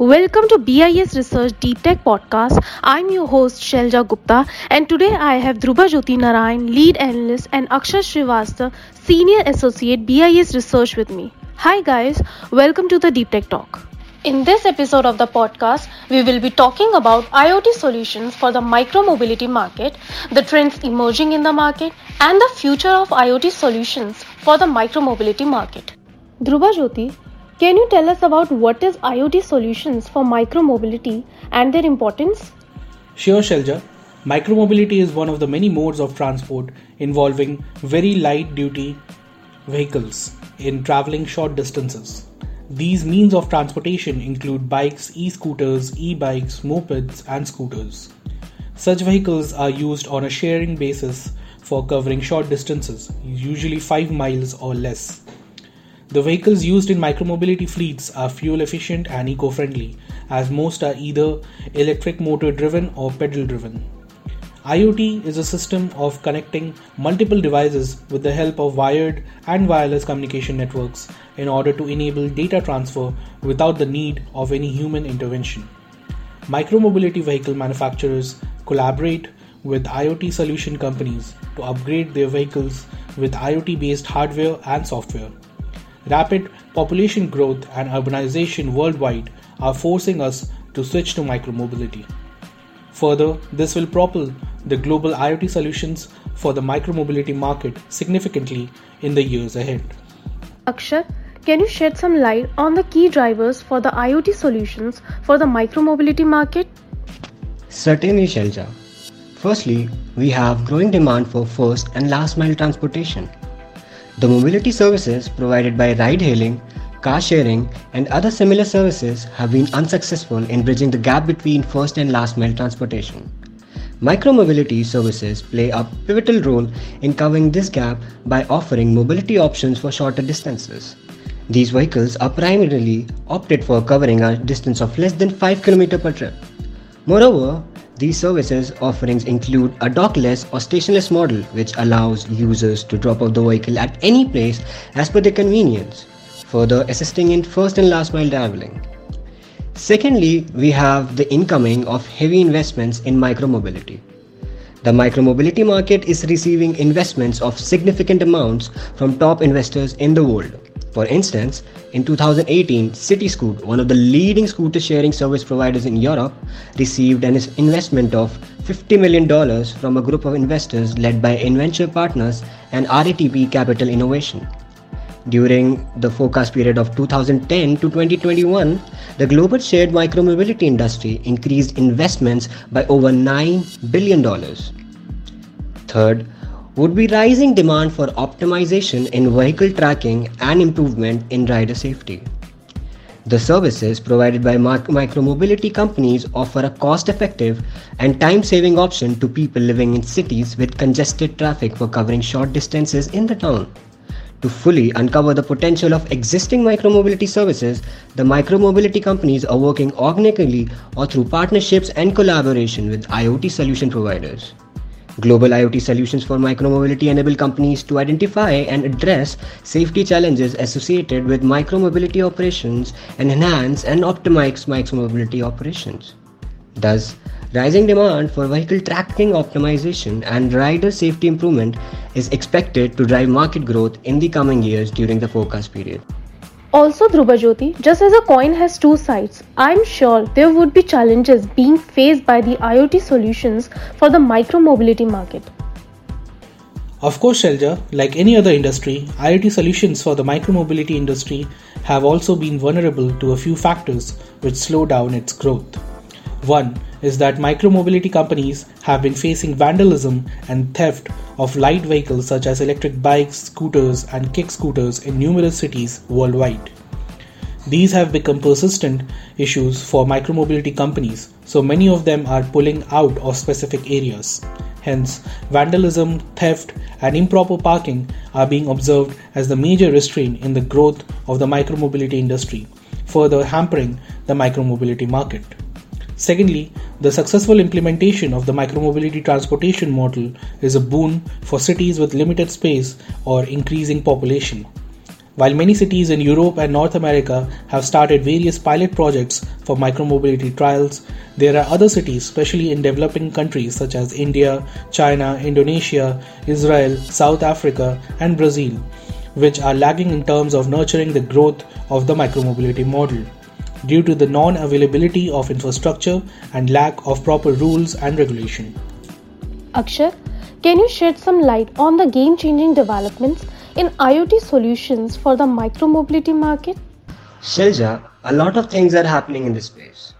Welcome to BIS Research Deep Tech Podcast. I'm your host Shelja Gupta and today I have Dhruba Jyoti Narayan, lead analyst and Akshay Srivastava, senior associate BIS Research with me. Hi guys, welcome to the Deep Tech Talk. In this episode of the podcast, we will be talking about IoT solutions for the micromobility market, the trends emerging in the market, and the future of IoT solutions for the micromobility market. Dhruba Jyoti, can you tell us about what is IoT solutions for micromobility and their importance? Sure, Shelja. Micromobility is one of the many modes of transport involving very light duty vehicles in traveling short distances. These means of transportation include bikes, e scooters, e bikes, mopeds, and scooters. Such vehicles are used on a sharing basis for covering short distances, usually 5 miles or less. The vehicles used in micromobility fleets are fuel efficient and eco friendly, as most are either electric motor driven or pedal driven. IoT is a system of connecting multiple devices with the help of wired and wireless communication networks in order to enable data transfer without the need of any human intervention. Micromobility vehicle manufacturers collaborate with IoT solution companies to upgrade their vehicles with IoT based hardware and software. Rapid population growth and urbanization worldwide are forcing us to switch to micromobility. Further, this will propel the global IoT solutions for the micromobility market significantly in the years ahead. Akshay, can you shed some light on the key drivers for the IoT solutions for the micromobility market? Certainly, Shelja. Firstly, we have growing demand for first and last mile transportation. The mobility services provided by ride hailing, car sharing, and other similar services have been unsuccessful in bridging the gap between first and last mile transportation. Micromobility services play a pivotal role in covering this gap by offering mobility options for shorter distances. These vehicles are primarily opted for covering a distance of less than 5 km per trip. Moreover, these services offerings include a dockless or stationless model which allows users to drop off the vehicle at any place as per their convenience, further assisting in first and last mile traveling. Secondly, we have the incoming of heavy investments in micromobility. The micromobility market is receiving investments of significant amounts from top investors in the world. For instance, in 2018, Cityscoot, one of the leading scooter sharing service providers in Europe, received an investment of $50 million from a group of investors led by Inventure Partners and RATP Capital Innovation. During the forecast period of 2010 to 2021, the global shared micromobility industry increased investments by over $9 billion. Third, would be rising demand for optimization in vehicle tracking and improvement in rider safety. The services provided by micromobility companies offer a cost effective and time saving option to people living in cities with congested traffic for covering short distances in the town. To fully uncover the potential of existing micromobility services, the micromobility companies are working organically or through partnerships and collaboration with IoT solution providers. Global IoT solutions for micromobility enable companies to identify and address safety challenges associated with micromobility operations and enhance and optimize micromobility operations. Thus, rising demand for vehicle tracking optimization and rider safety improvement is expected to drive market growth in the coming years during the forecast period. Also, Jyoti, just as a coin has two sides, I'm sure there would be challenges being faced by the IoT solutions for the micromobility market. Of course, Shelja, like any other industry, IoT solutions for the micromobility industry have also been vulnerable to a few factors which slow down its growth. One is that micromobility companies have been facing vandalism and theft of light vehicles such as electric bikes, scooters, and kick scooters in numerous cities worldwide. These have become persistent issues for micromobility companies, so many of them are pulling out of specific areas. Hence, vandalism, theft, and improper parking are being observed as the major restraint in the growth of the micromobility industry, further hampering the micromobility market. Secondly, the successful implementation of the micromobility transportation model is a boon for cities with limited space or increasing population. While many cities in Europe and North America have started various pilot projects for micromobility trials, there are other cities, especially in developing countries such as India, China, Indonesia, Israel, South Africa, and Brazil, which are lagging in terms of nurturing the growth of the micromobility model due to the non availability of infrastructure and lack of proper rules and regulation. Akshay, can you shed some light on the game changing developments in IoT solutions for the micromobility market? Shelja, a lot of things are happening in this space.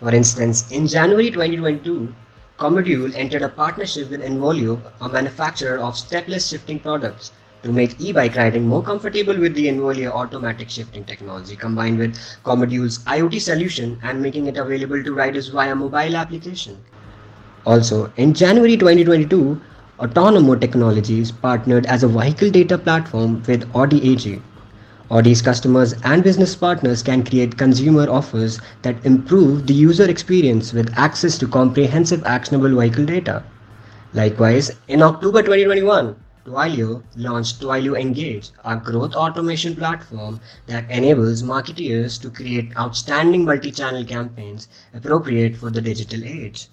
For instance, in January 2022, Comodule entered a partnership with Enviolo, a manufacturer of stepless shifting products, to make e-bike riding more comfortable with the Enviolo automatic shifting technology combined with Comodule's IoT solution and making it available to riders via mobile application. Also, in January 2022, Otonomo Technologies partnered as a vehicle data platform with Audi AG. Audi's customers and business partners can create consumer offers that improve the user experience with access to comprehensive actionable vehicle data. Likewise, in October 2021, Twilio launched Twilio Engage, a growth automation platform that enables marketeers to create outstanding multi-channel campaigns appropriate for the digital age.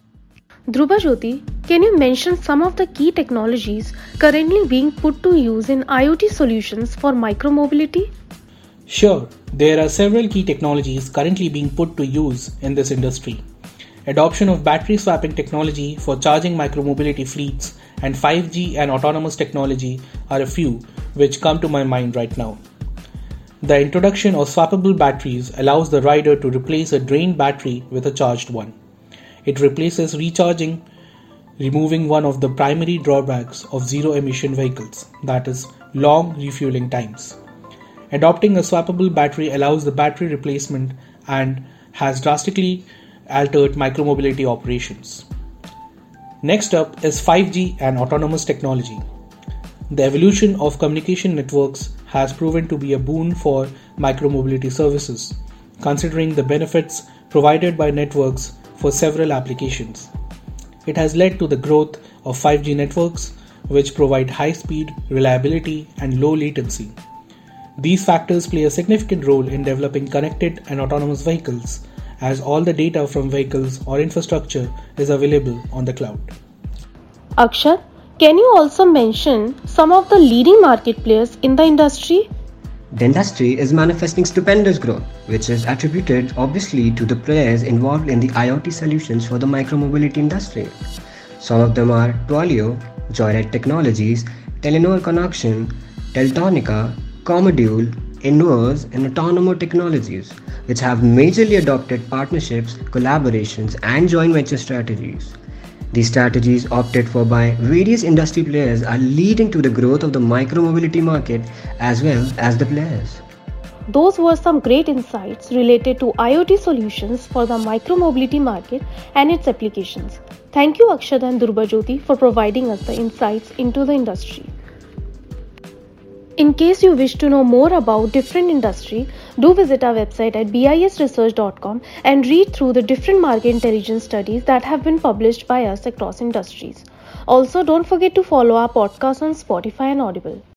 Dhruba Jyoti, can you mention some of the key technologies currently being put to use in IoT solutions for micromobility? Sure, there are several key technologies currently being put to use in this industry. Adoption of battery swapping technology for charging micromobility fleets and 5G and autonomous technology are a few which come to my mind right now. The introduction of swappable batteries allows the rider to replace a drained battery with a charged one. It replaces recharging, removing one of the primary drawbacks of zero emission vehicles, that is, long refueling times. Adopting a swappable battery allows the battery replacement and has drastically altered micromobility operations. Next up is 5G and autonomous technology. The evolution of communication networks has proven to be a boon for micromobility services, considering the benefits provided by networks for several applications. It has led to the growth of 5G networks, which provide high speed, reliability, and low latency. These factors play a significant role in developing connected and autonomous vehicles, as all the data from vehicles or infrastructure is available on the cloud. Akshay, can you also mention some of the leading market players in the industry? The industry is manifesting stupendous growth, which is attributed obviously to the players involved in the IoT solutions for the micromobility industry. Some of them are Twilio, Joyride Technologies, Telenor Connexion, Teltonika, Comodule, Invers, and Otonomo Technologies, which have majorly adopted partnerships, collaborations, and joint venture strategies. These strategies opted for by various industry players are leading to the growth of the micromobility market as well as the players. Those were some great insights related to IoT solutions for the micromobility market and its applications. Thank you Akshay and Dhruba Jyoti for providing us the insights into the industry. In case you wish to know more about different industry, do visit our website at bisresearch.com and read through the different market intelligence studies that have been published by us across industries. Also, don't forget to follow our podcast on Spotify and Audible.